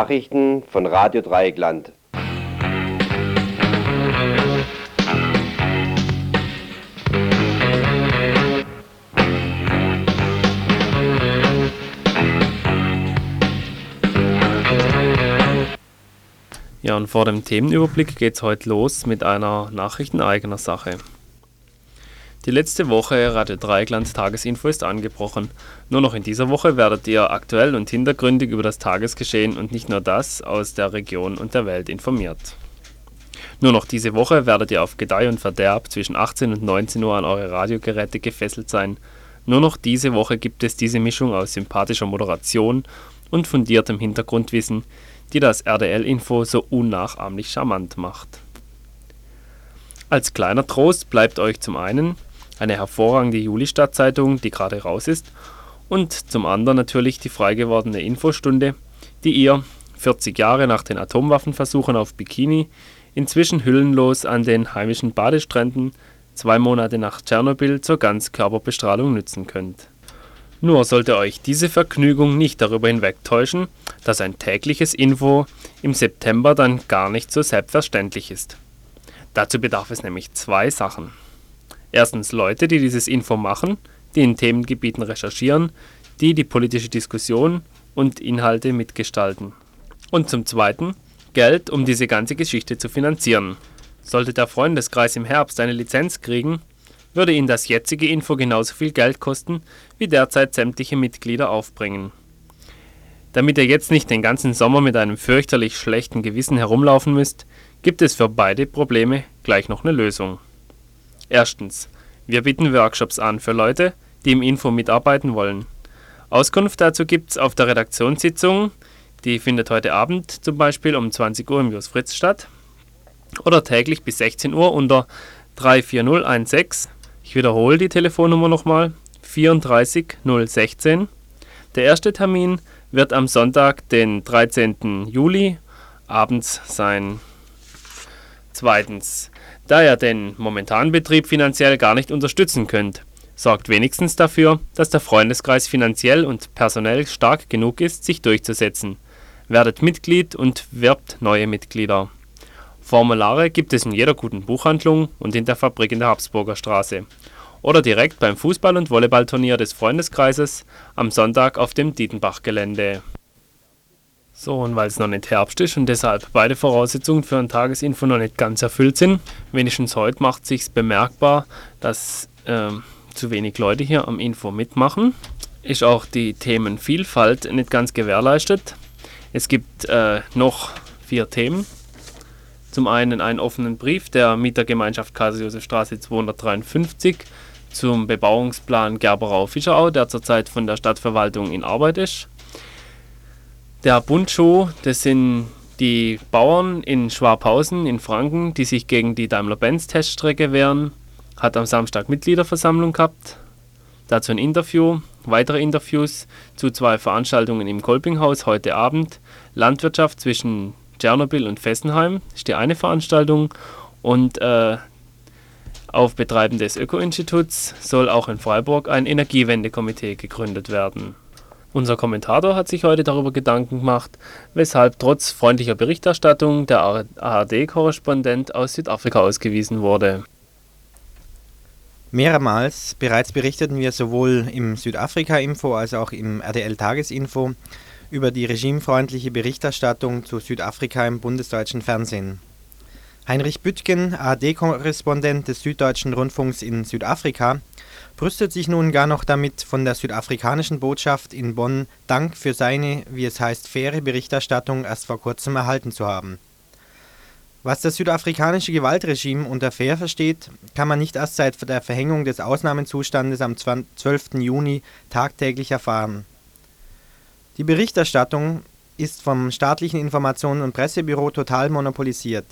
Nachrichten von Radio Dreieckland. Ja, und vor dem Themenüberblick geht es heute los mit einer Nachricht in eigener Sache. Die letzte Woche Radio Dreiecklands Tagesinfo ist angebrochen. Nur noch in dieser Woche werdet ihr aktuell und hintergründig über das Tagesgeschehen und nicht nur das aus der Region und der Welt informiert. Nur noch diese Woche werdet ihr auf Gedeih und Verderb zwischen 18 und 19 Uhr an eure Radiogeräte gefesselt sein. Nur noch diese Woche gibt es diese Mischung aus sympathischer Moderation und fundiertem Hintergrundwissen, die das RDL-Info so unnachahmlich charmant macht. Als kleiner Trost bleibt euch zum einen eine hervorragende Juli-Stadtzeitung, die gerade raus ist, und zum anderen natürlich die frei gewordene Infostunde, die ihr, 40 Jahre nach den Atomwaffenversuchen auf Bikini, inzwischen hüllenlos an den heimischen Badestränden, zwei Monate nach Tschernobyl zur Ganzkörperbestrahlung nützen könnt. Nur sollte euch diese Vergnügung nicht darüber hinwegtäuschen, dass ein tägliches Info im September dann gar nicht so selbstverständlich ist. Dazu bedarf es nämlich zwei Sachen. Erstens Leute, die dieses Info machen, die in Themengebieten recherchieren, die die politische Diskussion und Inhalte mitgestalten. Und zum Zweiten Geld, um diese ganze Geschichte zu finanzieren. Sollte der Freundeskreis im Herbst eine Lizenz kriegen, würde ihn das jetzige Info genauso viel Geld kosten, wie derzeit sämtliche Mitglieder aufbringen. Damit ihr jetzt nicht den ganzen Sommer mit einem fürchterlich schlechten Gewissen herumlaufen müsst, gibt es für beide Probleme gleich noch eine Lösung. Erstens. Wir bieten Workshops an für Leute, die im Info mitarbeiten wollen. Auskunft dazu gibt's auf der Redaktionssitzung, die findet heute Abend zum Beispiel um 20 Uhr im Jus Fritz statt oder täglich bis 16 Uhr unter 34016. Ich wiederhole die Telefonnummer nochmal 34016. Der erste Termin wird am Sonntag, den 13. Juli, abends sein. Zweitens, da ihr den momentanen Betrieb finanziell gar nicht unterstützen könnt, sorgt wenigstens dafür, dass der Freundeskreis finanziell und personell stark genug ist, sich durchzusetzen. Werdet Mitglied und wirbt neue Mitglieder. Formulare gibt es in jeder guten Buchhandlung und in der Fabrik in der Habsburger Straße. Oder direkt beim Fußball- und Volleyballturnier des Freundeskreises am Sonntag auf dem Dietenbach-Gelände. So, und weil es noch nicht Herbst ist und deshalb beide Voraussetzungen für ein Tagesinfo noch nicht ganz erfüllt sind, wenigstens heute macht sich bemerkbar, dass äh, zu wenig Leute hier am Info mitmachen. Ist auch die Themenvielfalt nicht ganz gewährleistet. Es gibt äh, noch vier Themen. Zum einen einen offenen Brief der Mietergemeinschaft Kaiser-Josef-Straße 253 zum Bebauungsplan Gerberau-Fischerau, der zurzeit von der Stadtverwaltung in Arbeit ist. Der Bundschuh, das sind die Bauern in Schwabhausen in Franken, die sich gegen die Daimler-Benz-Teststrecke wehren, hat am Samstag Mitgliederversammlung gehabt. Dazu ein Interview, weitere Interviews zu zwei Veranstaltungen im Kolpinghaus heute Abend. Landwirtschaft zwischen Tschernobyl und Fessenheim ist die eine Veranstaltung und äh, auf Betreiben des Öko-Instituts soll auch in Freiburg ein Energiewendekomitee gegründet werden. Unser Kommentator hat sich heute darüber Gedanken gemacht, weshalb trotz freundlicher Berichterstattung der ARD-Korrespondent aus Südafrika ausgewiesen wurde. Mehrmals bereits berichteten wir sowohl im Südafrika-Info als auch im RDL-Tagesinfo über die regimefreundliche Berichterstattung zu Südafrika im bundesdeutschen Fernsehen. Heinrich Büttgen, ARD-Korrespondent des Süddeutschen Rundfunks in Südafrika, brüstet sich nun gar noch damit, von der südafrikanischen Botschaft in Bonn Dank für seine, wie es heißt, faire Berichterstattung erst vor kurzem erhalten zu haben. Was das südafrikanische Gewaltregime unter fair versteht, kann man nicht erst seit der Verhängung des Ausnahmezustandes am 12. Juni tagtäglich erfahren. Die Berichterstattung ist vom staatlichen Informationen- und Pressebüro total monopolisiert.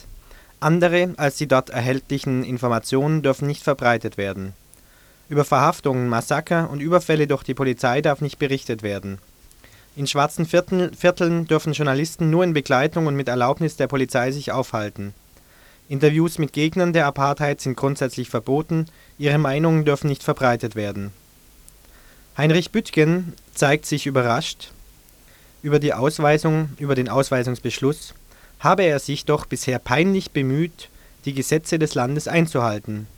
Andere als die dort erhältlichen Informationen dürfen nicht verbreitet werden über Verhaftungen, Massaker und Überfälle durch die Polizei darf nicht berichtet werden. In schwarzen Vierteln dürfen Journalisten nur in Begleitung und mit Erlaubnis der Polizei sich aufhalten. Interviews mit Gegnern der Apartheid sind grundsätzlich verboten, ihre Meinungen dürfen nicht verbreitet werden. Heinrich Büttgen zeigt sich überrascht. über die Ausweisung, über den Ausweisungsbeschluss, habe er sich doch bisher peinlich bemüht, die Gesetze des Landes einzuhalten.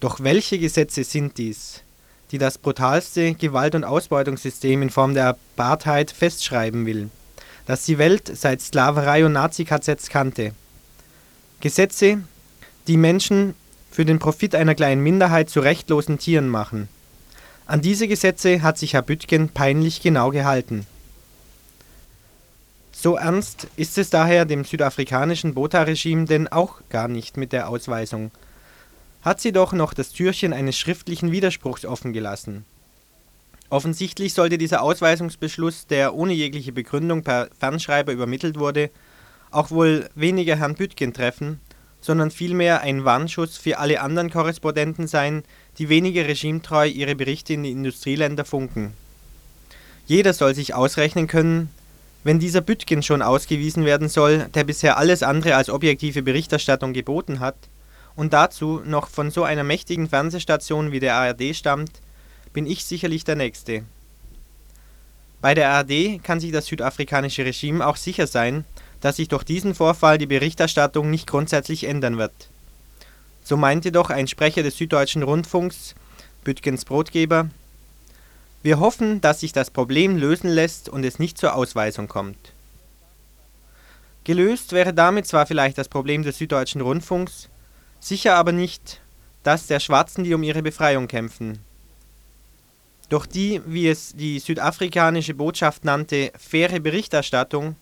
Doch welche Gesetze sind dies, die das brutalste Gewalt- und Ausbeutungssystem in Form der Apartheid festschreiben will, das die Welt seit Sklaverei und Nazi-KZs kannte? Gesetze, die Menschen für den Profit einer kleinen Minderheit zu rechtlosen Tieren machen. An diese Gesetze hat sich Herr Büttgen peinlich genau gehalten. So ernst ist es daher dem südafrikanischen Botha-Regime denn auch gar nicht mit der Ausweisung. Hat sie doch noch das Türchen eines schriftlichen Widerspruchs offen gelassen. Offensichtlich sollte dieser Ausweisungsbeschluss, der ohne jegliche Begründung per Fernschreiber übermittelt wurde, auch wohl weniger Herrn Büttgen treffen, sondern vielmehr ein Warnschuss für alle anderen Korrespondenten sein, die weniger regimetreu ihre Berichte in die Industrieländer funken. Jeder soll sich ausrechnen können, wenn dieser Büttgen schon ausgewiesen werden soll, der bisher alles andere als objektive Berichterstattung geboten hat, und dazu noch von so einer mächtigen Fernsehstation wie der ARD stammt, bin ich sicherlich der Nächste. Bei der ARD kann sich das südafrikanische Regime auch sicher sein, dass sich durch diesen Vorfall die Berichterstattung nicht grundsätzlich ändern wird. So meinte doch ein Sprecher des Süddeutschen Rundfunks, Büttgens Brotgeber, wir hoffen, dass sich das Problem lösen lässt und es nicht zur Ausweisung kommt. Gelöst wäre damit zwar vielleicht das Problem des Süddeutschen Rundfunks, sicher aber nicht das der Schwarzen, die um ihre Befreiung kämpfen. Doch die, wie es die südafrikanische Botschaft nannte, faire Berichterstattung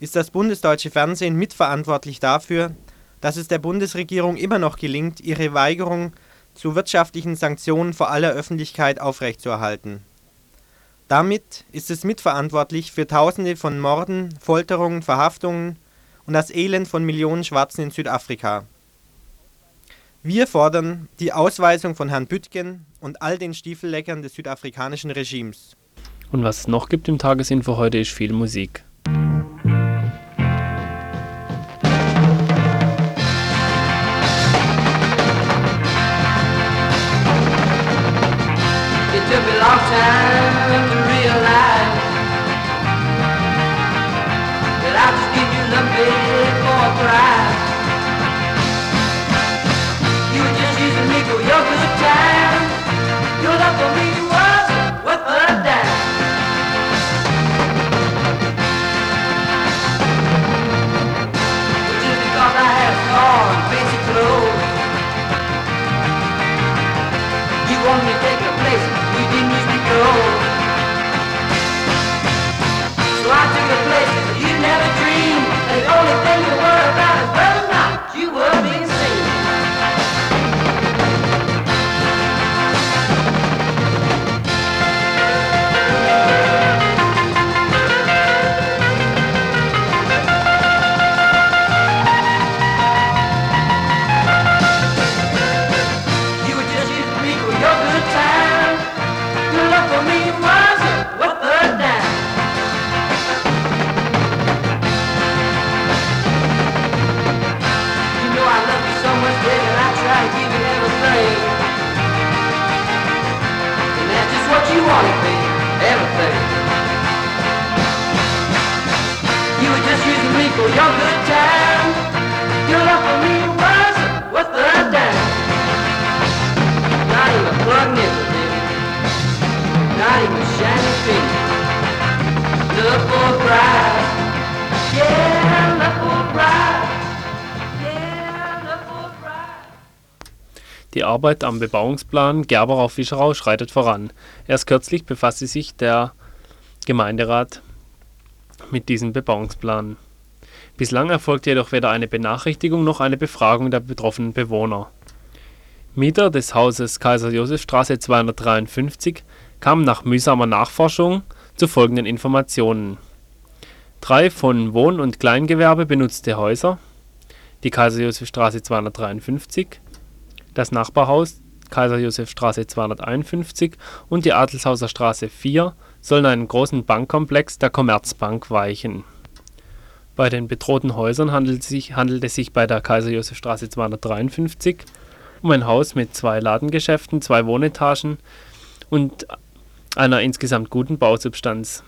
ist das bundesdeutsche Fernsehen mitverantwortlich dafür, dass es der Bundesregierung immer noch gelingt, ihre Weigerung zu wirtschaftlichen Sanktionen vor aller Öffentlichkeit aufrechtzuerhalten. Damit ist es mitverantwortlich für Tausende von Morden, Folterungen, Verhaftungen und das Elend von Millionen Schwarzen in Südafrika. Wir fordern die Ausweisung von Herrn Büttgen und all den Stiefelleckern des südafrikanischen Regimes. Und was es noch gibt im Tagesinfo heute ist viel Musik. Die Arbeit am Bebauungsplan Gerberau-Fischerau schreitet voran. Erst kürzlich befasste sich der Gemeinderat mit diesem Bebauungsplan. Bislang erfolgte jedoch weder eine Benachrichtigung noch eine Befragung der betroffenen Bewohner. Mieter des Hauses Kaiser-Joseph-Straße 253 kamen nach mühsamer Nachforschung zu folgenden Informationen: Drei von Wohn und Kleingewerbe benutzte Häuser, die Kaiser-Joseph-Straße 253, das Nachbarhaus Kaiser-Joseph-Straße 251 und die Adelshauser Straße 4 sollen einem großen Bankkomplex der Commerzbank weichen. Bei den bedrohten Häusern handelt es sich bei der Kaiser-Joseph-Straße 253 um ein Haus mit zwei Ladengeschäften, zwei Wohnetagen und einer insgesamt guten Bausubstanz.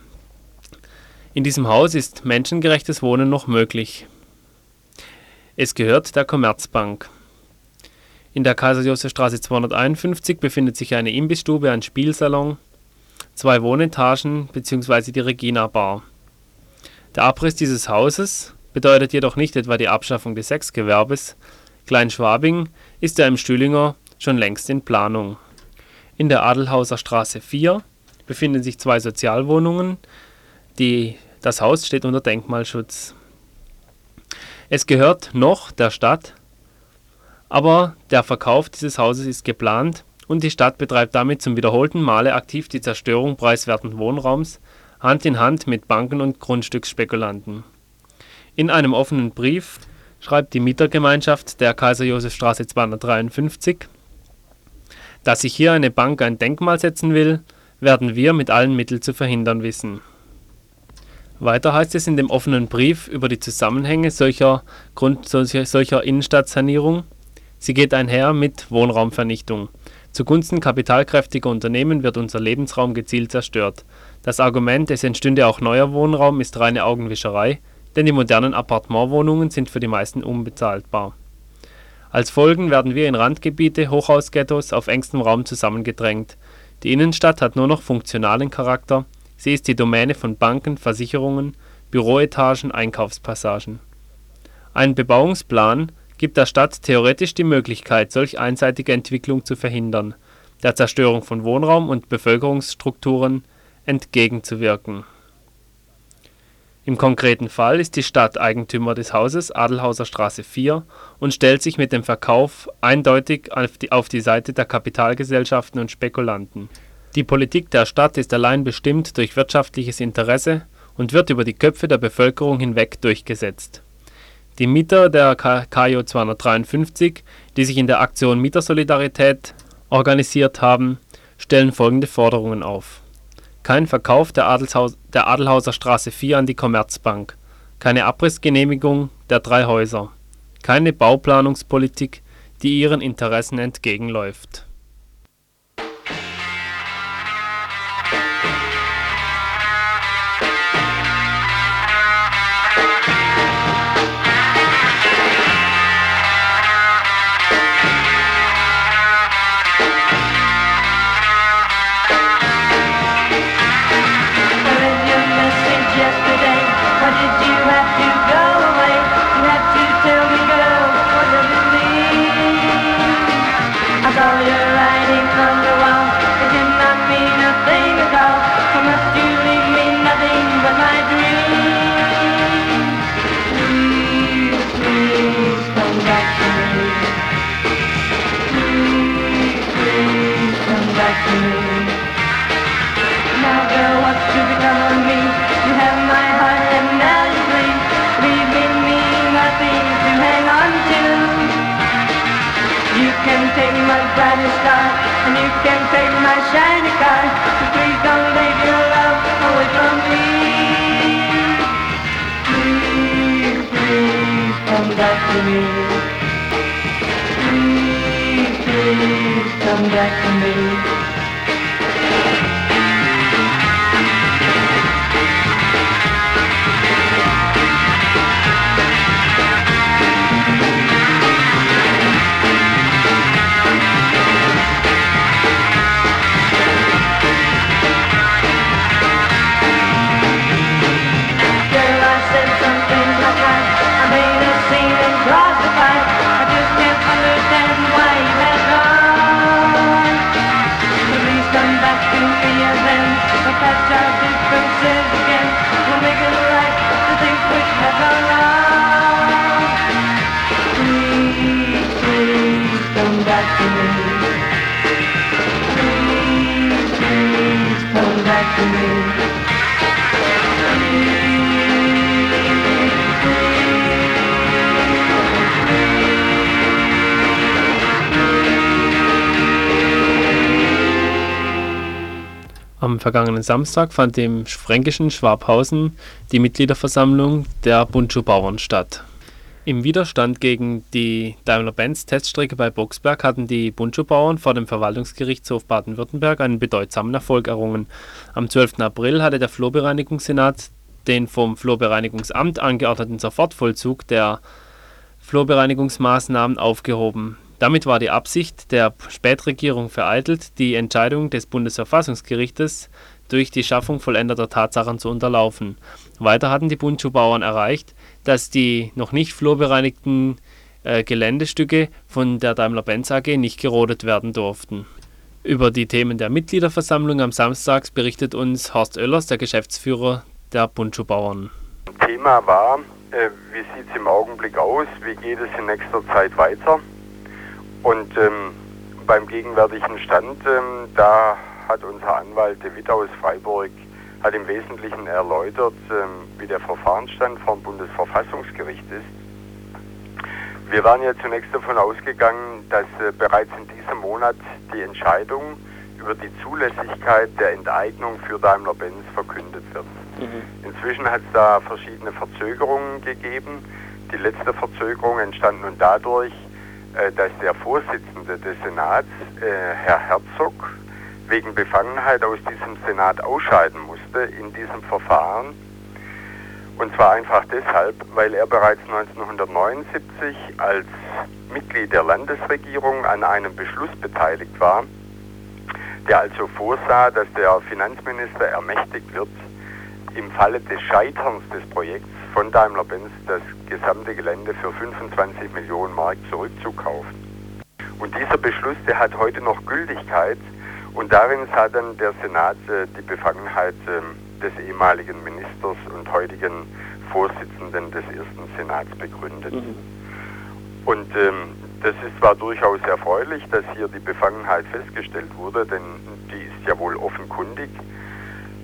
In diesem Haus ist menschengerechtes Wohnen noch möglich. Es gehört der Commerzbank. In der Kaiser-Josef-Straße 251 befindet sich eine Imbissstube, ein Spielsalon, zwei Wohnetagen bzw. die Regina Bar. Der Abriss dieses Hauses bedeutet jedoch nicht etwa die Abschaffung des Sexgewerbes. Klein-Schwabing ist ja im Stühlinger schon längst in Planung. In der Adelhauser Straße 4 befinden sich zwei Sozialwohnungen. Das Haus steht unter Denkmalschutz. Es gehört noch der Stadt, aber der Verkauf dieses Hauses ist geplant und die Stadt betreibt damit zum wiederholten Male aktiv die Zerstörung preiswerten Wohnraums, Hand in Hand mit Banken und Grundstücksspekulanten. In einem offenen Brief schreibt die Mietergemeinschaft der Kaiser-Josef-Straße 253, dass sich hier eine Bank ein Denkmal setzen will, werden wir mit allen Mitteln zu verhindern wissen. Weiter heißt es in dem offenen Brief über die Zusammenhänge solcher, Innenstadtsanierung, Sie geht einher mit Wohnraumvernichtung. Zugunsten kapitalkräftiger Unternehmen wird unser Lebensraum gezielt zerstört. Das Argument, es entstünde auch neuer Wohnraum, ist reine Augenwischerei, denn die modernen Appartementwohnungen sind für die meisten unbezahlbar. Als Folgen werden wir in Randgebiete, Hochhausghettos auf engstem Raum zusammengedrängt. Die Innenstadt hat nur noch funktionalen Charakter, sie ist die Domäne von Banken, Versicherungen, Büroetagen, Einkaufspassagen. Ein Bebauungsplan gibt der Stadt theoretisch die Möglichkeit, solch einseitige Entwicklung zu verhindern, der Zerstörung von Wohnraum und Bevölkerungsstrukturen entgegenzuwirken. Im konkreten Fall ist die Stadt Eigentümer des Hauses Adelhauser Straße 4 und stellt sich mit dem Verkauf eindeutig auf die, auf die Seite der Kapitalgesellschaften und Spekulanten. Die Politik der Stadt ist allein bestimmt durch wirtschaftliches Interesse und wird über die Köpfe der Bevölkerung hinweg durchgesetzt die Mieter der KJ 253, die sich in der Aktion Mietersolidarität organisiert haben, stellen folgende Forderungen auf: Kein Verkauf der Adelhauser Straße 4 an die Commerzbank, keine Abrissgenehmigung der drei Häuser, keine Bauplanungspolitik, die ihren Interessen entgegenläuft Please, please come back to me. Vergangenen Samstag fand im fränkischen Schwabhausen die Mitgliederversammlung der Bundschuh-Bauern statt. Im Widerstand gegen die Daimler-Benz-Teststrecke bei Boxberg hatten die Bundschuh-Bauern vor dem Verwaltungsgerichtshof Baden-Württemberg einen bedeutsamen Erfolg errungen. Am 12. April hatte der Flurbereinigungssenat den vom Flurbereinigungsamt angeordneten Sofortvollzug der Flurbereinigungsmaßnahmen aufgehoben. Damit war die Absicht der Spätregierung vereitelt, die Entscheidung des Bundesverfassungsgerichtes durch die Schaffung vollendeter Tatsachen zu unterlaufen. Weiter hatten die Bundschuhbauern erreicht, dass die noch nicht flurbereinigten äh, Geländestücke von der Daimler-Benz AG nicht gerodet werden durften. Über die Themen der Mitgliederversammlung am Samstag berichtet uns Horst Oellers, der Geschäftsführer der Bundschuhbauern. Thema war, äh, wie sieht es im Augenblick aus, wie geht es in nächster Zeit weiter. Und ähm, beim gegenwärtigen Stand, ähm, da hat unser Anwalt De Witt aus Freiburg hat im Wesentlichen erläutert, ähm, wie der Verfahrensstand vom Bundesverfassungsgericht ist. Wir waren ja zunächst davon ausgegangen, dass äh, bereits in diesem Monat die Entscheidung über die Zulässigkeit der Enteignung für Daimler-Benz verkündet wird. Mhm. Inzwischen hat es da verschiedene Verzögerungen gegeben. Die letzte Verzögerung entstand nun dadurch, dass der Vorsitzende des Senats, äh, Herr Herzog, wegen Befangenheit aus diesem Senat ausscheiden musste in diesem Verfahren. Und zwar einfach deshalb, weil er bereits 1979 als Mitglied der Landesregierung an einem Beschluss beteiligt war, der also vorsah, dass der Finanzminister ermächtigt wird, im Falle des Scheiterns des Projekts von Daimler-Benz das gesamte Gelände für 25 Millionen Mark zurückzukaufen. Und dieser Beschluss, der hat heute noch Gültigkeit und darin sah dann der Senat äh, die Befangenheit äh, des ehemaligen Ministers und heutigen Vorsitzenden des ersten Senats begründet. Mhm. Und ähm, das ist zwar durchaus erfreulich, dass hier die Befangenheit festgestellt wurde, denn die ist ja wohl offenkundig.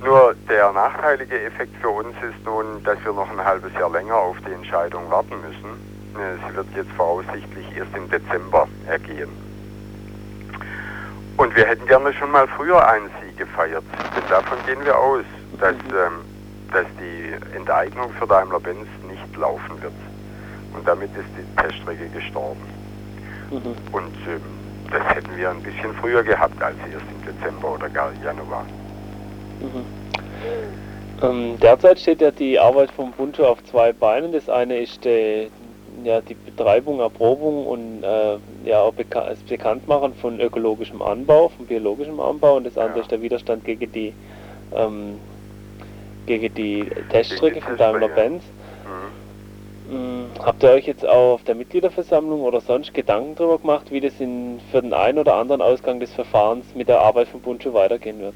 Nur der nachteilige Effekt für uns ist nun, dass wir noch ein halbes Jahr länger auf die Entscheidung warten müssen. Äh, sie wird jetzt voraussichtlich erst im Dezember ergehen. Und wir hätten gerne schon mal früher einen Sieg gefeiert, denn davon gehen wir aus, dass, ähm, dass die Enteignung für Daimler-Benz nicht laufen wird. Und damit ist die Teststrecke gestorben. Mhm. Und ähm, das hätten wir ein bisschen früher gehabt als erst im Dezember oder gar Januar. Mhm. Ähm, derzeit steht ja die Arbeit vom Buntu auf zwei Beinen. Das eine ist die, ja, die Betreibung, Erprobung und äh, ja, auch Beka das Bekanntmachen von ökologischem Anbau, von biologischem Anbau und das andere ja. ist der Widerstand gegen die, ähm, gegen die Teststrecke von Daimler-Benz. Mhm. Mm, habt ihr euch jetzt auch auf der Mitgliederversammlung oder sonst Gedanken darüber gemacht, wie das in, für den einen oder anderen Ausgang des Verfahrens mit der Arbeit von Bunchu weitergehen wird?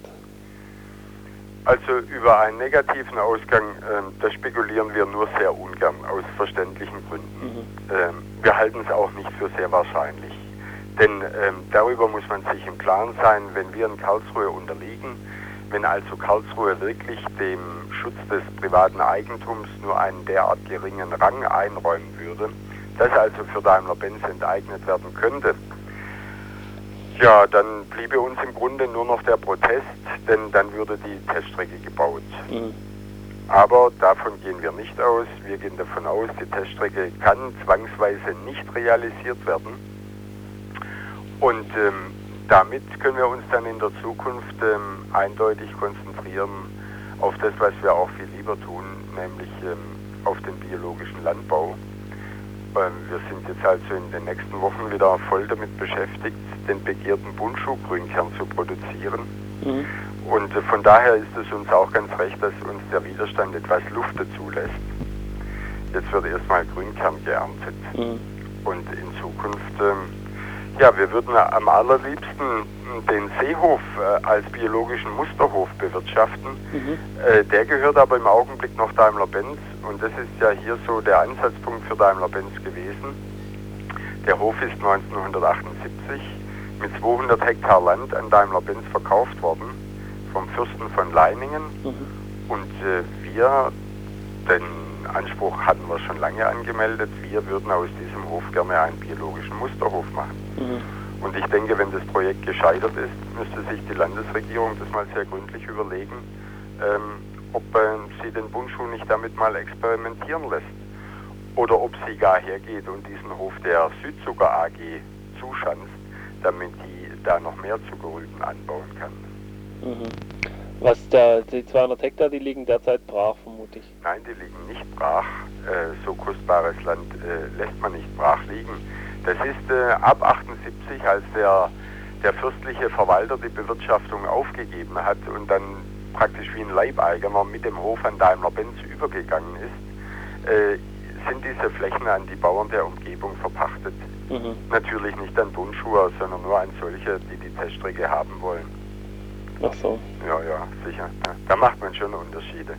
Also über einen negativen Ausgang, ähm, da spekulieren wir nur sehr ungern, aus verständlichen Gründen. Mhm. Ähm, wir halten es auch nicht für sehr wahrscheinlich. Denn ähm, darüber muss man sich im Klaren sein, wenn wir in Karlsruhe unterliegen, wenn also Karlsruhe wirklich dem Schutz des privaten Eigentums nur einen derart geringen Rang einräumen würde, das also für Daimler-Benz enteignet werden könnte, ja, dann bliebe uns im Grunde nur noch der Protest, denn dann würde die Teststrecke gebaut. Mhm. Aber davon gehen wir nicht aus. Wir gehen davon aus, die Teststrecke kann zwangsweise nicht realisiert werden. Und ähm, damit können wir uns dann in der Zukunft ähm, eindeutig konzentrieren auf das, was wir auch viel lieber tun, nämlich ähm, auf den biologischen Landbau. Ähm, wir sind jetzt also in den nächsten Wochen wieder voll damit beschäftigt, den begehrten Bundschuh-Grünkern zu produzieren. Mhm. Und äh, von daher ist es uns auch ganz recht, dass uns der Widerstand etwas Luft zulässt. Jetzt wird erstmal Grünkern geerntet. Mhm. Und in Zukunft, ähm, ja, wir würden am allerliebsten den Seehof äh, als biologischen Musterhof bewirtschaften. Mhm. Äh, der gehört aber im Augenblick noch Daimler-Benz und das ist ja hier so der Ansatzpunkt für Daimler-Benz gewesen. Der Hof ist 1978 mit 200 Hektar Land an Daimler-Benz verkauft worden vom Fürsten von Leiningen mhm. und äh, wir, den Anspruch hatten wir schon lange angemeldet, wir würden aus diesem Hof gerne einen biologischen Musterhof machen. Mhm. Und ich denke, wenn das Projekt gescheitert ist, müsste sich die Landesregierung das mal sehr gründlich überlegen, ähm, ob äh, sie den Bundschuh nicht damit mal experimentieren lässt. Oder ob sie gar hergeht und diesen Hof der Südzucker AG zuschanzt, damit die da noch mehr Zuckerrüben anbauen kann. Mhm. Was der, die 200 Hektar, die liegen derzeit brach, vermute ich. Nein, die liegen nicht brach. Äh, so kostbares Land äh, lässt man nicht brach liegen. Das ist äh, ab 78, als der, der fürstliche Verwalter die Bewirtschaftung aufgegeben hat und dann praktisch wie ein Leibeigener mit dem Hof an Daimler-Benz übergegangen ist, äh, sind diese Flächen an die Bauern der Umgebung verpachtet. Mhm. Natürlich nicht an Tonschuhe, sondern nur an solche, die die Teststrecke haben wollen. Ach so. Ja, ja, sicher. Da macht man schon Unterschiede.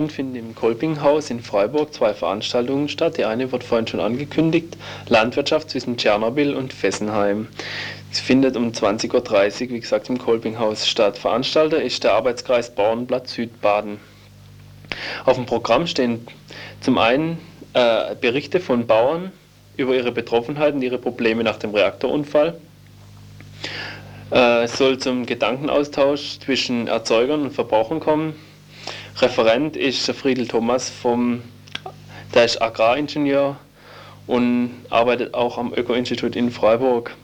Abend finden im Kolpinghaus in Freiburg zwei Veranstaltungen statt. Die eine wird vorhin schon angekündigt, Landwirtschaft zwischen Tschernobyl und Fessenheim. Es findet um 20.30 Uhr, wie gesagt, im Kolpinghaus statt. Veranstalter ist der Arbeitskreis Bauernblatt Südbaden. Auf dem Programm stehen zum einen äh, Berichte von Bauern über ihre Betroffenheit und ihre Probleme nach dem Reaktorunfall. Äh, es soll zum Gedankenaustausch zwischen Erzeugern und Verbrauchern kommen. Referent ist Friedel Thomas vom, der ist Agraringenieur und arbeitet auch am Öko-Institut in Freiburg.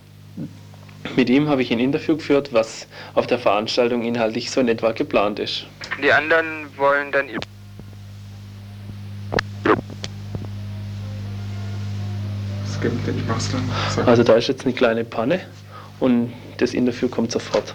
Mit ihm habe ich ein Interview geführt, was auf der Veranstaltung inhaltlich so in etwa geplant ist. Die anderen wollen dann Also da ist jetzt eine kleine Panne und das Interview kommt sofort.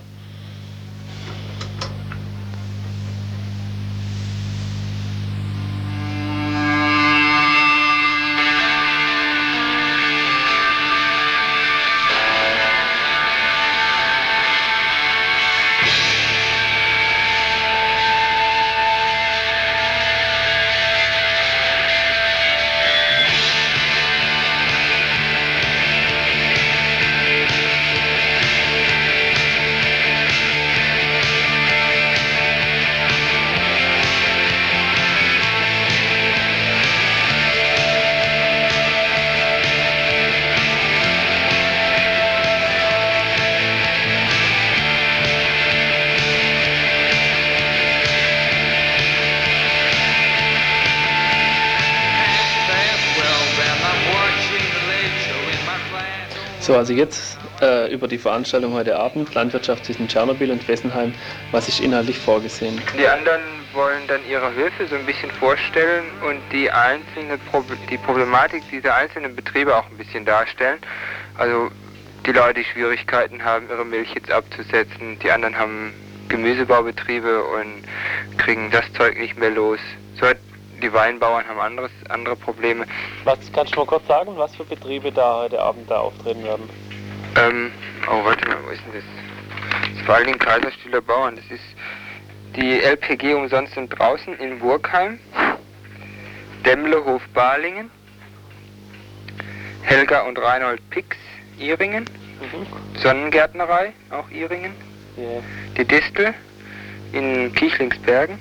So, also jetzt äh, über die Veranstaltung heute Abend, Landwirtschaft zwischen Tschernobyl und Fessenheim, was ist inhaltlich vorgesehen? Die anderen wollen dann ihre Höfe so ein bisschen vorstellen und die einzelne Pro die Problematik dieser einzelnen Betriebe auch ein bisschen darstellen. Also die Leute, die Schwierigkeiten haben, ihre Milch jetzt abzusetzen, die anderen haben Gemüsebaubetriebe und kriegen das Zeug nicht mehr los. So hat die Weinbauern haben anderes, andere Probleme. Was kannst du mal kurz sagen, was für Betriebe da heute Abend da auftreten werden? Ähm, oh, warte mal, wo ist denn das? Das ist vor allen Dingen Kaiserstühler Bauern. Das ist die LPG umsonst und draußen in Burgheim, Demmlehof Balingen, Helga und Reinhold Pix, Iringen, mhm. Sonnengärtnerei, auch Iringen, yeah. die Distel in Kichlingsbergen,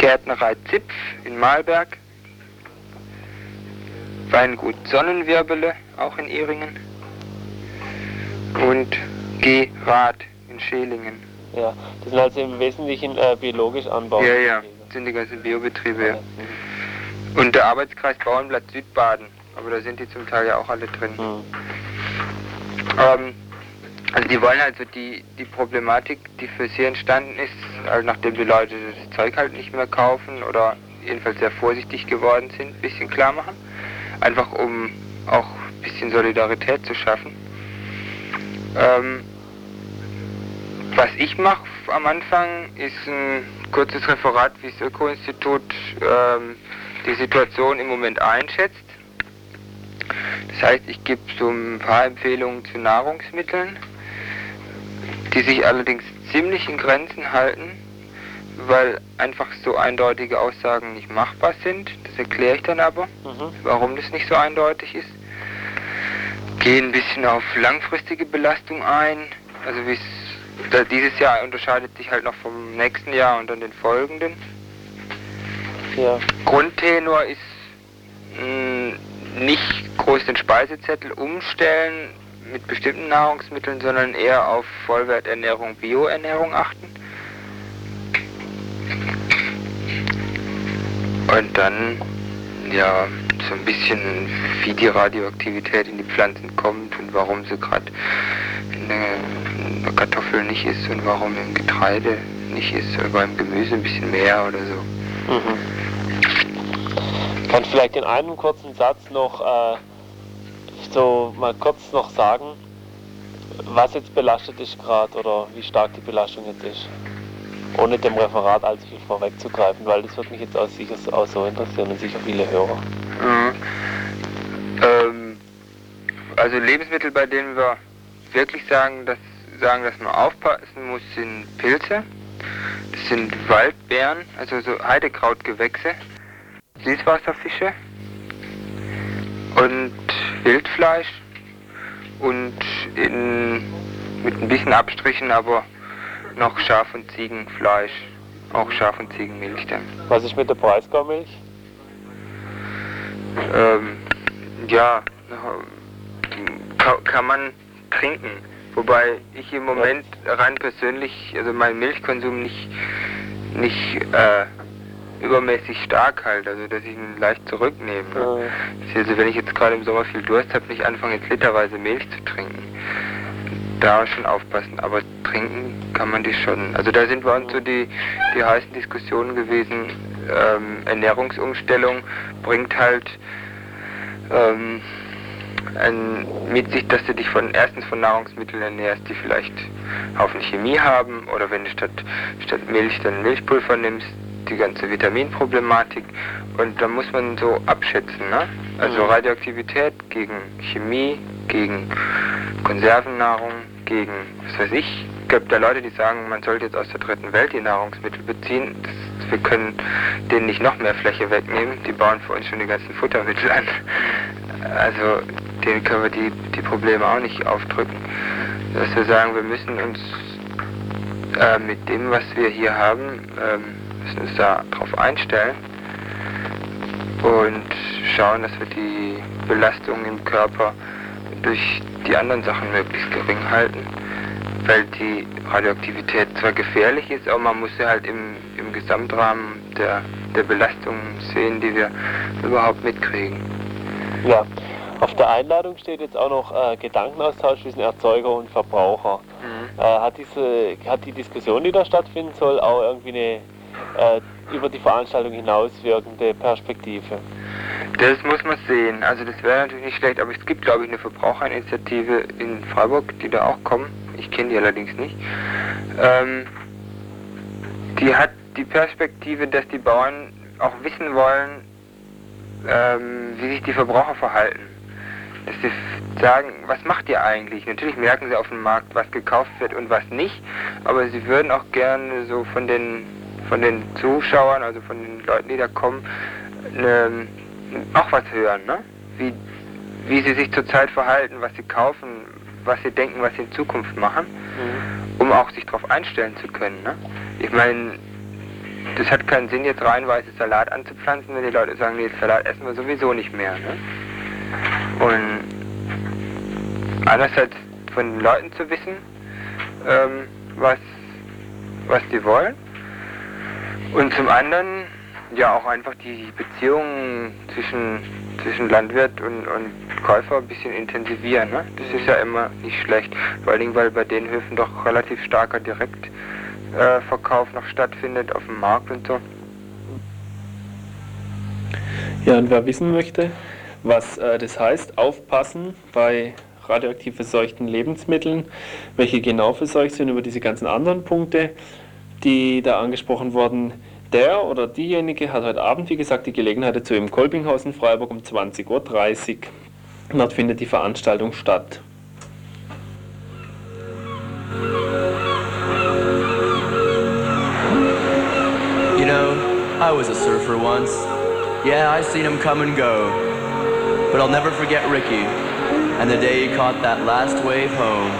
Gärtnerei Zipf in Malberg, Weingut Sonnenwirbele, auch in Ehringen und G. Rad in Schelingen. Ja, das sind also im Wesentlichen äh, biologisch anbauen. Ja, ja, das sind die ganzen Biobetriebe. Ja. Und der Arbeitskreis Bauernblatt Südbaden, aber da sind die zum Teil ja auch alle drin. Mhm. Ähm, also die wollen also die, die Problematik, die für sie entstanden ist, also nachdem die Leute das Zeug halt nicht mehr kaufen oder jedenfalls sehr vorsichtig geworden sind, ein bisschen klar machen. Einfach um auch ein bisschen Solidarität zu schaffen. Ähm, was ich mache am Anfang ist ein kurzes Referat, wie das Öko-Institut ähm, die Situation im Moment einschätzt. Das heißt, ich gebe so ein paar Empfehlungen zu Nahrungsmitteln die sich allerdings ziemlich in Grenzen halten, weil einfach so eindeutige Aussagen nicht machbar sind. Das erkläre ich dann aber, mhm. warum das nicht so eindeutig ist. Gehe ein bisschen auf langfristige Belastung ein, also wie es dieses Jahr unterscheidet sich halt noch vom nächsten Jahr und dann den folgenden. Ja. Grundtenor ist mh, mm, nicht groß den Speisezettel umstellen, mit bestimmten Nahrungsmitteln, sondern eher auf Vollwerternährung, Bioernährung achten. Und dann, ja, so ein bisschen, wie die Radioaktivität in die Pflanzen kommt und warum sie gerade in der Kartoffel nicht ist und warum im Getreide nicht ist, oder beim Gemüse ein bisschen mehr oder so. Mhm. Kannst vielleicht in einem kurzen Satz noch äh so mal kurz noch sagen, was jetzt belastet ist gerade oder wie stark die Belastung jetzt ist? Ohne dem Referat allzu viel vorwegzugreifen, weil das wird mich jetzt auch sicher auch so interessieren und sicher viele Hörer. Mhm. Ähm, also Lebensmittel, bei denen wir wirklich sagen, dass, sagen, dass man aufpassen muss, sind Pilze. Das sind Waldbeeren, also so Heidekrautgewächse, Süßwasserfische und Wildfleisch und in, mit ein bisschen Abstrichen, aber noch Schaf- und Ziegenfleisch, auch Schaf- und Ziegenmilch dann. Was ist mit der Breisgaumilch? Ähm, ja, kann, kann man trinken. Wobei ich im Moment rein persönlich, also meinen Milchkonsum nicht, nicht äh, übermäßig stark halt, also dass ich ihn leicht zurücknehme. Ne? Also wenn ich jetzt gerade im Sommer viel Durst habe, nicht anfange jetzt literweise Milch zu trinken. Da schon aufpassen, aber trinken kann man die schon. Also da sind bei uns so die, die heißen Diskussionen gewesen, ähm, Ernährungsumstellung bringt halt ähm, ein, mit sich, dass du dich von erstens von Nahrungsmitteln ernährst, die vielleicht Haufen Chemie haben, oder wenn du statt, statt Milch dann Milchpulver nimmst, die ganze Vitaminproblematik. Und da muss man so abschätzen, ne? Also Mhm. Radioaktivität gegen Chemie, gegen Konservennahrung, gegen was weiß ich. Es gibt da Leute, die sagen, man sollte jetzt aus der dritten Welt die Nahrungsmittel beziehen. Das, wir können denen nicht noch mehr Fläche wegnehmen. Die bauen für uns schon die ganzen Futtermittel an. Also denen können wir die, die Probleme auch nicht aufdrücken. Dass wir sagen, wir müssen uns äh, mit dem, was wir hier haben, ähm, müssen uns da drauf einstellen und schauen, dass wir die Belastung im Körper durch die anderen Sachen möglichst gering halten, weil die Radioaktivität zwar gefährlich ist, aber man muss sie halt im, im Gesamtrahmen der, der Belastung sehen, die wir überhaupt mitkriegen. Ja, auf der Einladung steht jetzt auch noch äh, Gedankenaustausch zwischen Erzeuger und Verbraucher. Äh, hat, diese, hat die Diskussion, die da stattfinden soll, auch irgendwie eine äh, über die Veranstaltung hinaus wirkende Perspektive? Das muss man sehen. Also das wäre natürlich nicht schlecht, aber es gibt glaube ich eine Verbraucherinitiative in Freiburg, die da auch kommen. Ich kenne die allerdings nicht. Ähm, die hat die Perspektive, dass die Bauern auch wissen wollen, ähm, wie sich die Verbraucher verhalten. Dass sie sagen, was macht ihr eigentlich? Natürlich merken sie auf dem Markt, was gekauft wird und was nicht, aber sie würden auch gerne so von den von den Zuschauern, also von den Leuten, die da kommen, ne, auch was hören, ne? Wie, wie sie sich zurzeit verhalten, was sie kaufen, was sie denken, was sie in Zukunft machen, um auch sich darauf einstellen zu können, ne? Ich meine, das hat keinen Sinn, jetzt reihenweise Salat anzupflanzen, wenn die Leute sagen, nee, Salat essen wir sowieso nicht mehr, ne? Und einerseits von den Leuten zu wissen, ähm, was, was die wollen. Und zum anderen ja auch einfach die Beziehungen zwischen, zwischen Landwirt und, und Käufer ein bisschen intensivieren. Ne? Das ist ja immer nicht schlecht. Vor allen Dingen, weil bei den Höfen doch relativ starker Direktverkauf Verkauf noch stattfindet auf dem Markt und so. Ja, und wer wissen möchte, was äh, das heißt, aufpassen bei radioaktiv verseuchten Lebensmitteln, welche genau verseucht sind, über diese ganzen anderen Punkte, die da angesprochen wurden. Der oder diejenige hat heute Abend, wie gesagt, die Gelegenheit dazu im Kolpinghaus in Freiburg um 20.30 Uhr. Dort findet die Veranstaltung statt. You know, I was a surfer once. Yeah, I seen him come and go. But I'll never forget Ricky and the day he caught that last wave home.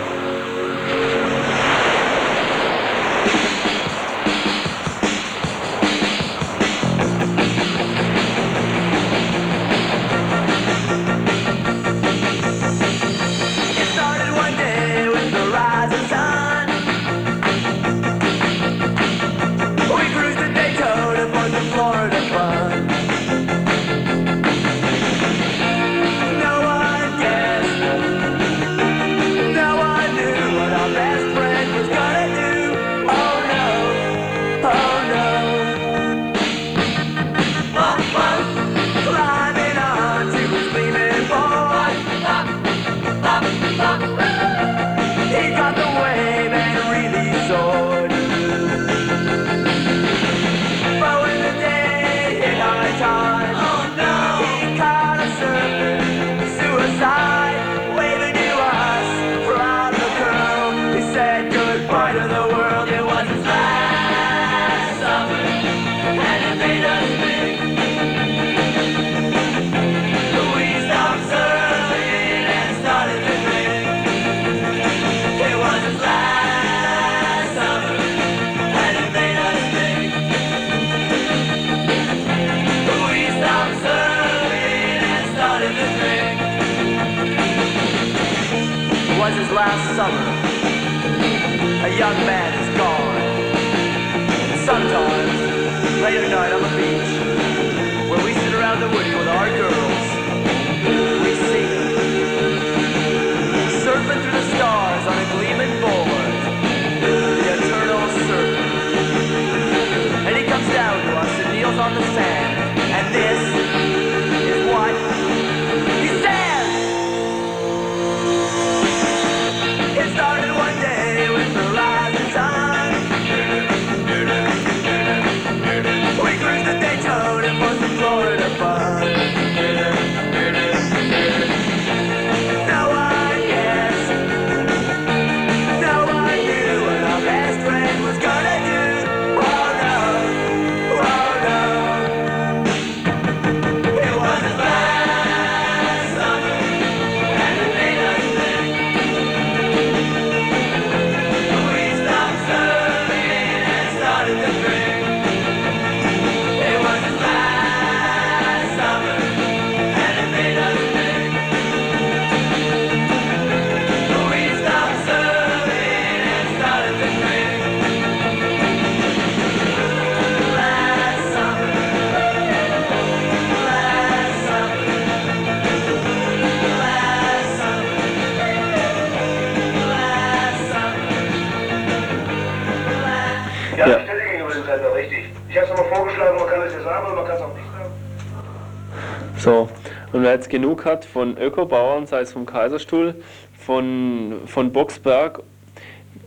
Jetzt genug hat von Ökobauern, sei es vom Kaiserstuhl, von, von Boxberg,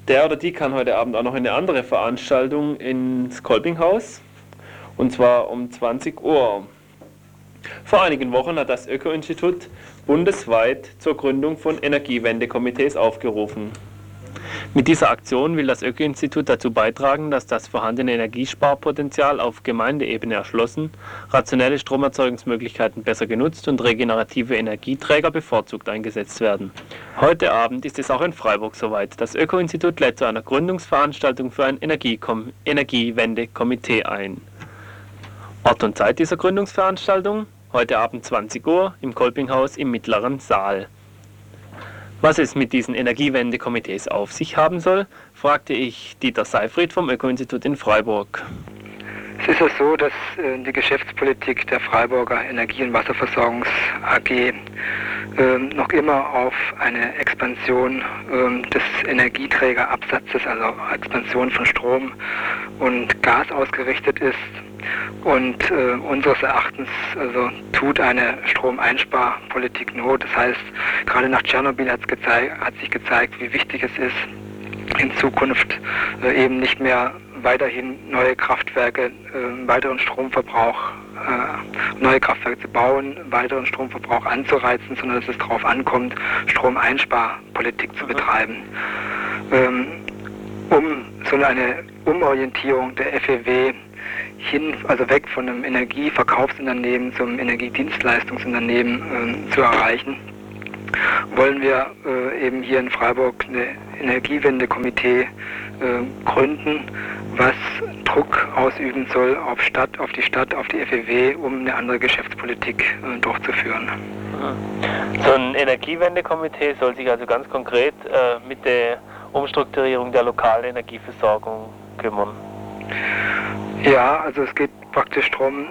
der oder die kann heute Abend auch noch in eine andere Veranstaltung ins Kolpinghaus. Und zwar um 20 Uhr. Vor einigen Wochen hat das Öko-Institut bundesweit zur Gründung von Energiewendekomitees aufgerufen. Mit dieser Aktion will das Öko-Institut dazu beitragen, dass das vorhandene Energiesparpotenzial auf Gemeindeebene erschlossen, rationelle Stromerzeugungsmöglichkeiten besser genutzt und regenerative Energieträger bevorzugt eingesetzt werden. Heute Abend ist es auch in Freiburg soweit. Das Öko-Institut lädt zu einer Gründungsveranstaltung für ein Energiewendekomitee ein. Ort und Zeit dieser Gründungsveranstaltung? Heute Abend 20 Uhr im Kolpinghaus im mittleren Saal. Was es mit diesen Energiewendekomitees auf sich haben soll, fragte ich Dieter Seifried vom Öko-Institut in Freiburg. Es ist ja so, dass äh, die Geschäftspolitik der Freiburger Energie- und Wasserversorgungs AG ähm, noch immer auf eine Expansion ähm, des Energieträgerabsatzes, also Expansion von Strom und Gas ausgerichtet ist. Und äh, unseres Erachtens also tut eine Stromeinsparpolitik Not. Das heißt, gerade nach Tschernobyl hat sich gezeigt, wie wichtig es ist, in Zukunft äh, eben nicht mehr weiterhin neue Kraftwerke, äh, weiteren Stromverbrauch, äh, neue Kraftwerke zu bauen, weiteren Stromverbrauch anzureizen, sondern dass es darauf ankommt, Stromeinsparpolitik zu betreiben. Ähm, um so eine Umorientierung der FEW hin, also weg von einem Energieverkaufsunternehmen zum Energiedienstleistungsunternehmen ähm, zu erreichen, wollen wir äh, eben hier in Freiburg eine Energiewendekomitee äh, gründen, was Druck ausüben soll auf Stadt, auf die Stadt, auf die FEW, um eine andere Geschäftspolitik äh, durchzuführen. So ein Energiewendekomitee soll sich also ganz konkret äh, mit der Umstrukturierung der lokalen Energieversorgung kümmern. Ja, also es geht praktisch darum,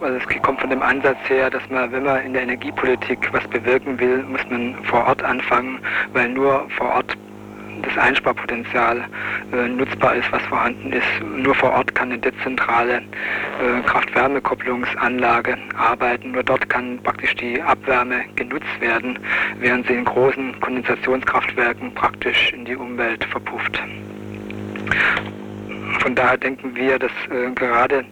also es kommt von dem Ansatz her, dass man, wenn man in der Energiepolitik was bewirken will, muss man vor Ort anfangen, weil nur vor Ort das Einsparpotenzial äh, nutzbar ist, was vorhanden ist. Nur vor Ort kann eine dezentrale äh, Kraft-Wärme-Kopplungsanlage arbeiten. Nur dort kann praktisch die Abwärme genutzt werden, während sie in großen Kondensationskraftwerken praktisch in die Umwelt verpufft. Von daher denken wir, dass äh, gerade äh,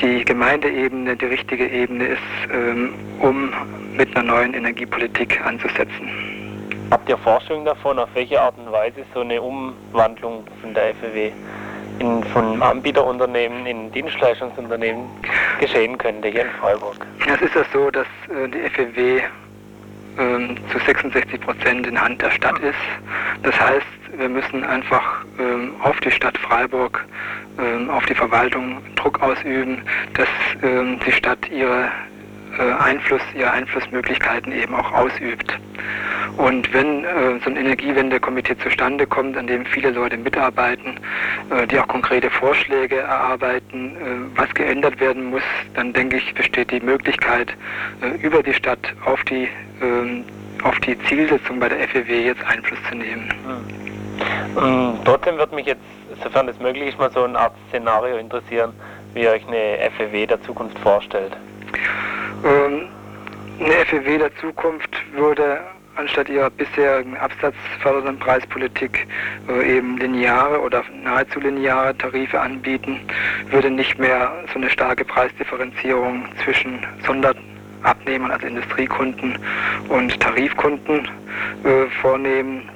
die Gemeindeebene die richtige Ebene ist, ähm, um mit einer neuen Energiepolitik anzusetzen. Habt ihr Forschung davon, auf welche Art und Weise so eine Umwandlung von der FEW in, von Anbieterunternehmen in Dienstleistungsunternehmen geschehen könnte hier in Freiburg? Es ist ja so, dass äh, die FEW ähm, zu 66 Prozent in Hand der Stadt ist. Das heißt, wir müssen einfach ähm, auf die Stadt Freiburg, ähm, auf die Verwaltung Druck ausüben, dass ähm, die Stadt ihre äh, Einfluss, ihre Einflussmöglichkeiten eben auch ausübt. Und wenn äh, so ein Energiewendekomitee zustande kommt, an dem viele Leute mitarbeiten, äh, die auch konkrete Vorschläge erarbeiten, äh, was geändert werden muss, dann denke ich, besteht die Möglichkeit, äh, über die Stadt auf die, ähm, auf die Zielsetzung bei der FEW jetzt Einfluss zu nehmen. Ähm, trotzdem würde mich jetzt, sofern es möglich ist, mal so eine Art Szenario interessieren, wie ihr euch eine FEW der Zukunft vorstellt. Ähm, eine FEW der Zukunft würde anstatt ihrer bisherigen absatzfördernden Preispolitik äh, eben lineare oder nahezu lineare Tarife anbieten, würde nicht mehr so eine starke Preisdifferenzierung zwischen Sonderabnehmern, also Industriekunden und Tarifkunden äh, vornehmen.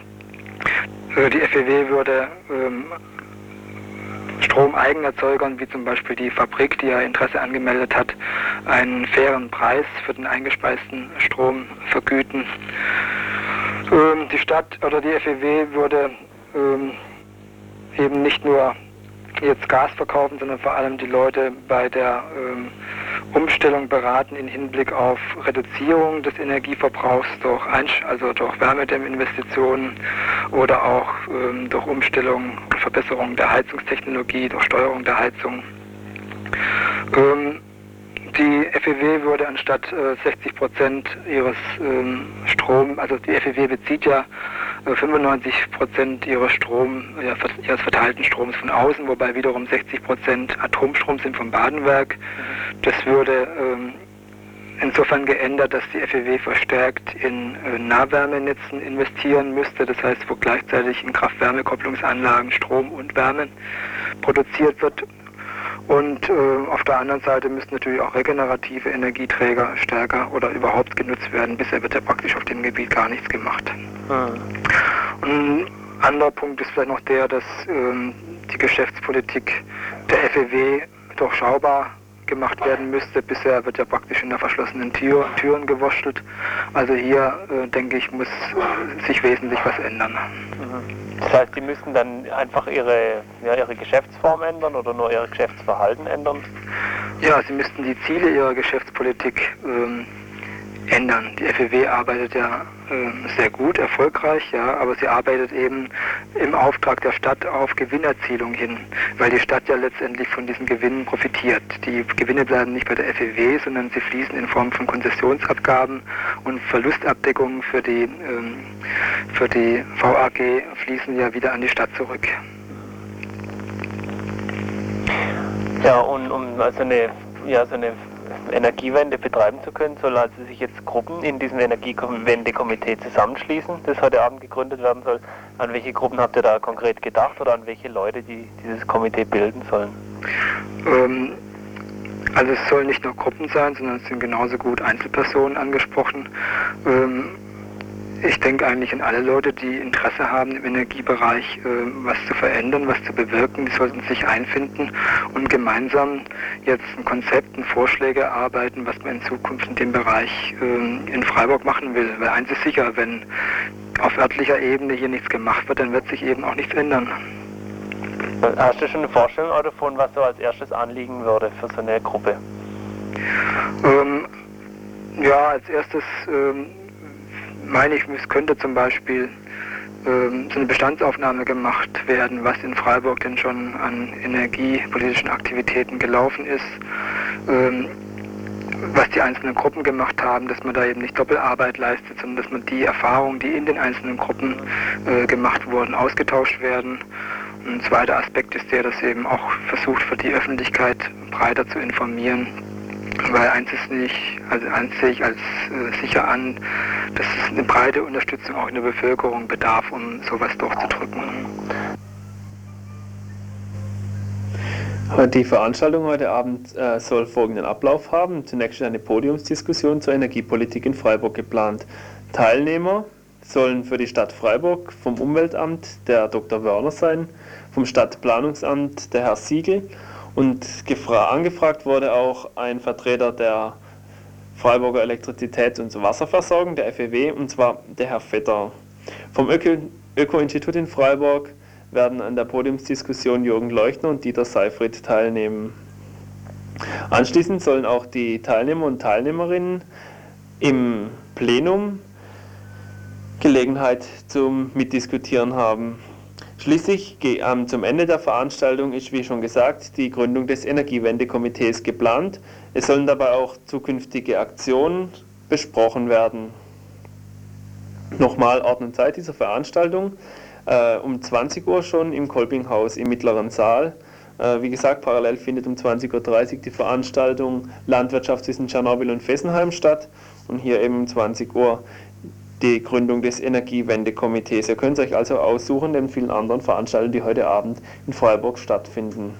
Äh, die FEW würde ähm, Stromeigenerzeugern, wie zum Beispiel die Fabrik, die ja Interesse angemeldet hat, einen fairen Preis für den eingespeisten Strom vergüten. Ähm, die Stadt oder die FEW würde ähm, eben nicht nur jetzt Gas verkaufen, sondern vor allem die Leute bei der ähm, Umstellung beraten in Hinblick auf Reduzierung des Energieverbrauchs durch, Einsch also durch Wärmedämminvestitionen oder auch ähm, durch Umstellung und Verbesserung der Heizungstechnologie, durch Steuerung der Heizung. Ähm, die FEW würde anstatt äh, 60 Prozent ihres ähm, Strom, also die FEW bezieht ja 95 äh, Prozent ihres Strom, ja, ihres verteilten Stroms von außen, wobei wiederum 60 Prozent Atomstrom sind vom Badenwerk. Das würde ähm, insofern geändert, dass die FEW verstärkt in äh, Nahwärmenetzen investieren müsste. Das heißt, wo gleichzeitig in Kraft-Wärme-Kopplungsanlagen Strom und Wärme produziert wird und äh, auf der anderen Seite müssen natürlich auch regenerative Energieträger stärker oder überhaupt genutzt werden. Bisher wird ja praktisch auf dem Gebiet gar nichts gemacht. Mhm. Und ein anderer Punkt ist vielleicht noch der, dass ähm, die Geschäftspolitik der FEW durchschaubar gemacht werden müsste. Bisher wird ja praktisch in der verschlossenen Tür, Türen gewurschtelt. Also hier, äh, denke ich, muss sich wesentlich was ändern. Mhm. Das heißt, die müssen dann einfach ihre, ja, ihre Geschäftsform ändern oder nur ihr Geschäftsverhalten ändern? Ja, sie müssten die Ziele ihrer Geschäftspolitik ähm, ändern. Die FEW arbeitet ja äh, sehr gut, erfolgreich, ja, aber sie arbeitet eben im Auftrag der Stadt auf Gewinnerzielung hin, weil die Stadt ja letztendlich von diesen Gewinnen profitiert. Die Gewinne bleiben nicht bei der FEW, sondern sie fließen in Form von Konzessionsabgaben und Verlustabdeckungen für die, ähm, für die VAG fließen ja wieder an die Stadt zurück. Ja, und um also eine, ja, so eine Energiewende betreiben zu können, soll also sich jetzt Gruppen in diesem Energiewendekomitee zusammenschließen, das heute Abend gegründet werden soll. An welche Gruppen habt ihr da konkret gedacht oder an welche Leute, die dieses Komitee bilden sollen? Ähm, also es sollen nicht nur Gruppen sein, sondern es sind genauso gut Einzelpersonen angesprochen. Ähm, ich denke eigentlich an alle Leute, die Interesse haben, im Energiebereich äh, was zu verändern, was zu bewirken. Die sollten sich einfinden und gemeinsam jetzt ein Konzept und Vorschläge erarbeiten, was man in Zukunft in dem Bereich äh, in Freiburg machen will. Weil eins ist sicher, wenn auf örtlicher Ebene hier nichts gemacht wird, dann wird sich eben auch nichts ändern. Hast du schon eine Vorstellung davon, was so als erstes anliegen würde für so eine Gruppe? Ähm, ja, als erstes ähm, meine ich, es könnte zum Beispiel ähm, so eine Bestandsaufnahme gemacht werden, was in Freiburg denn schon an energiepolitischen Aktivitäten gelaufen ist, ähm, was die einzelnen Gruppen gemacht haben, dass man da eben nicht Doppelarbeit leistet, sondern dass man die Erfahrungen, die in den einzelnen Gruppen äh, gemacht wurden, ausgetauscht werden. Ein zweiter Aspekt ist der, dass eben auch versucht wird, die Öffentlichkeit breiter zu informieren weil eins ist nicht, also eins sehe ich als äh, sicher an, dass es eine breite Unterstützung auch in der Bevölkerung bedarf, um sowas durchzudrücken. Die Veranstaltung heute Abend äh, soll folgenden Ablauf haben. Zunächst ist eine Podiumsdiskussion zur Energiepolitik in Freiburg geplant. Teilnehmer sollen für die Stadt Freiburg vom Umweltamt der Dr. Wörner sein, vom Stadtplanungsamt der Herr Siegel und angefragt wurde auch ein Vertreter der Freiburger Elektrizitäts- und Wasserversorgung, der FEW, und zwar der Herr Vetter. Vom Öko-Institut in Freiburg werden an der Podiumsdiskussion Jürgen Leuchtner und Dieter Seifried teilnehmen. Anschließend sollen auch die Teilnehmer und Teilnehmerinnen im Plenum Gelegenheit zum Mitdiskutieren haben. Schließlich ähm, zum Ende der Veranstaltung ist, wie schon gesagt, die Gründung des Energiewendekomitees geplant. Es sollen dabei auch zukünftige Aktionen besprochen werden. Nochmal Ort und Zeit dieser Veranstaltung. Äh, um 20 Uhr schon im Kolpinghaus im mittleren Saal. Äh, wie gesagt, parallel findet um 20.30 Uhr die Veranstaltung Landwirtschaft zwischen Tschernobyl und Fessenheim statt und hier eben um 20 Uhr die Gründung des Energiewendekomitees. Ihr könnt es euch also aussuchen, neben vielen anderen Veranstaltungen, die heute Abend in Freiburg stattfinden.